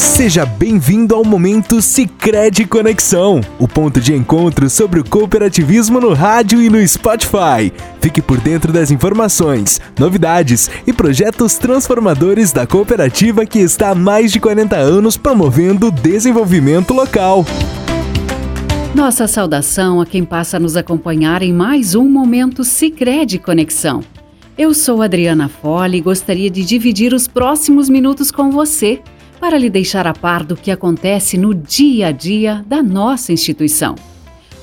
Seja bem-vindo ao momento Sicredi Conexão, o ponto de encontro sobre o cooperativismo no rádio e no Spotify. Fique por dentro das informações, novidades e projetos transformadores da cooperativa que está há mais de 40 anos promovendo o desenvolvimento local. Nossa saudação a quem passa a nos acompanhar em mais um momento Sicredi Conexão. Eu sou Adriana Fole e gostaria de dividir os próximos minutos com você para lhe deixar a par do que acontece no dia a dia da nossa instituição.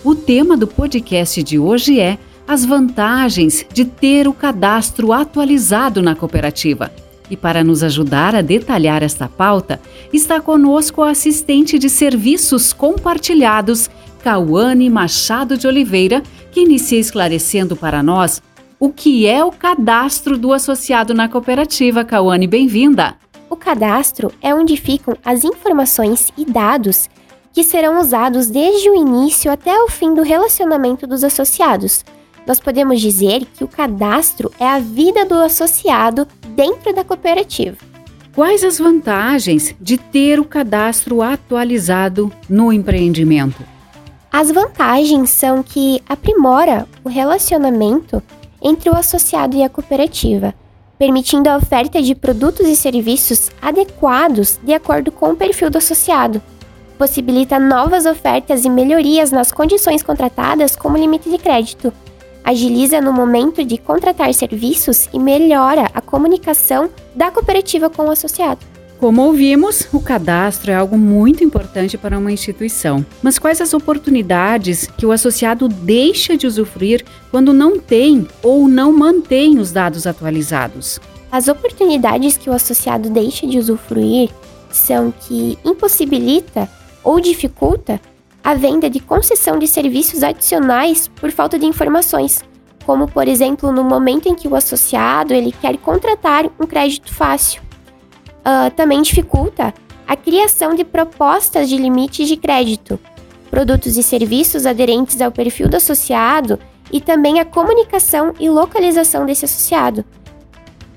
O tema do podcast de hoje é as vantagens de ter o cadastro atualizado na cooperativa. E para nos ajudar a detalhar esta pauta, está conosco a assistente de serviços compartilhados, Cauane Machado de Oliveira, que inicia esclarecendo para nós o que é o cadastro do associado na cooperativa. Cauane, bem-vinda! O cadastro é onde ficam as informações e dados que serão usados desde o início até o fim do relacionamento dos associados. Nós podemos dizer que o cadastro é a vida do associado dentro da cooperativa. Quais as vantagens de ter o cadastro atualizado no empreendimento? As vantagens são que aprimora o relacionamento entre o associado e a cooperativa permitindo a oferta de produtos e serviços adequados de acordo com o perfil do associado. Possibilita novas ofertas e melhorias nas condições contratadas, como limite de crédito. Agiliza no momento de contratar serviços e melhora a comunicação da cooperativa com o associado. Como ouvimos, o cadastro é algo muito importante para uma instituição. Mas quais as oportunidades que o associado deixa de usufruir quando não tem ou não mantém os dados atualizados? As oportunidades que o associado deixa de usufruir são que impossibilita ou dificulta a venda de concessão de serviços adicionais por falta de informações, como por exemplo no momento em que o associado ele quer contratar um crédito fácil uh, também dificulta a criação de propostas de limites de crédito, produtos e serviços aderentes ao perfil do associado e também a comunicação e localização desse associado.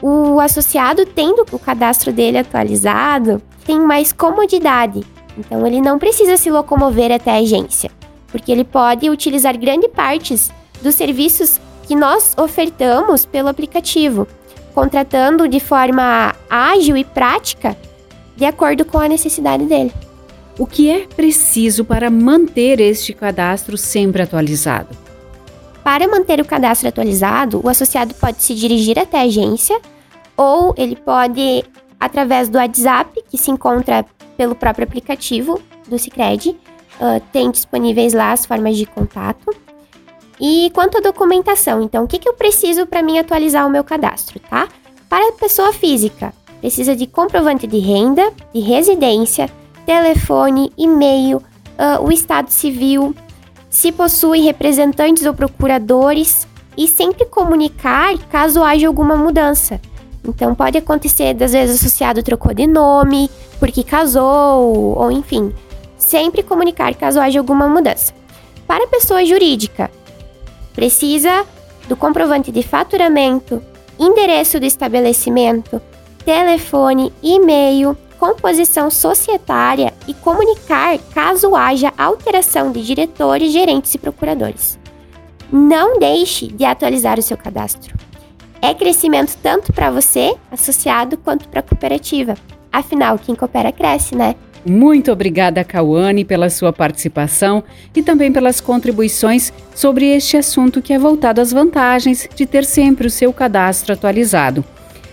O associado, tendo o cadastro dele atualizado, tem mais comodidade, então ele não precisa se locomover até a agência, porque ele pode utilizar grande partes dos serviços que nós ofertamos pelo aplicativo contratando de forma ágil e prática, de acordo com a necessidade dele. O que é preciso para manter este cadastro sempre atualizado? Para manter o cadastro atualizado, o associado pode se dirigir até a agência ou ele pode, através do WhatsApp, que se encontra pelo próprio aplicativo do Cicred, uh, tem disponíveis lá as formas de contato. E quanto à documentação, então, o que, que eu preciso para mim atualizar o meu cadastro, tá? Para a pessoa física, precisa de comprovante de renda, de residência, telefone, e-mail, uh, o estado civil, se possui representantes ou procuradores e sempre comunicar caso haja alguma mudança. Então pode acontecer, das vezes, associado trocou de nome, porque casou, ou enfim. Sempre comunicar caso haja alguma mudança. Para a pessoa jurídica, Precisa do comprovante de faturamento, endereço do estabelecimento, telefone, e-mail, composição societária e comunicar caso haja alteração de diretores, gerentes e procuradores. Não deixe de atualizar o seu cadastro. É crescimento tanto para você, associado, quanto para a cooperativa. Afinal, quem coopera cresce, né? Muito obrigada, Cauane, pela sua participação e também pelas contribuições sobre este assunto que é voltado às vantagens de ter sempre o seu cadastro atualizado.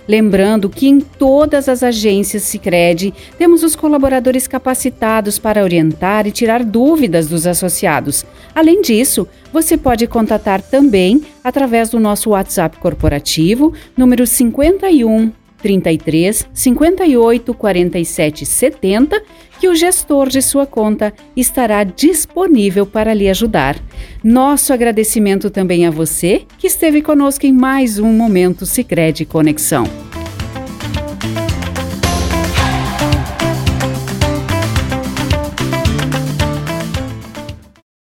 Lembrando que em todas as agências Sicredi temos os colaboradores capacitados para orientar e tirar dúvidas dos associados. Além disso, você pode contatar também através do nosso WhatsApp corporativo, número 51 33 58 47 70 que o gestor de sua conta estará disponível para lhe ajudar. Nosso agradecimento também a você que esteve conosco em mais um momento Sicredi Conexão.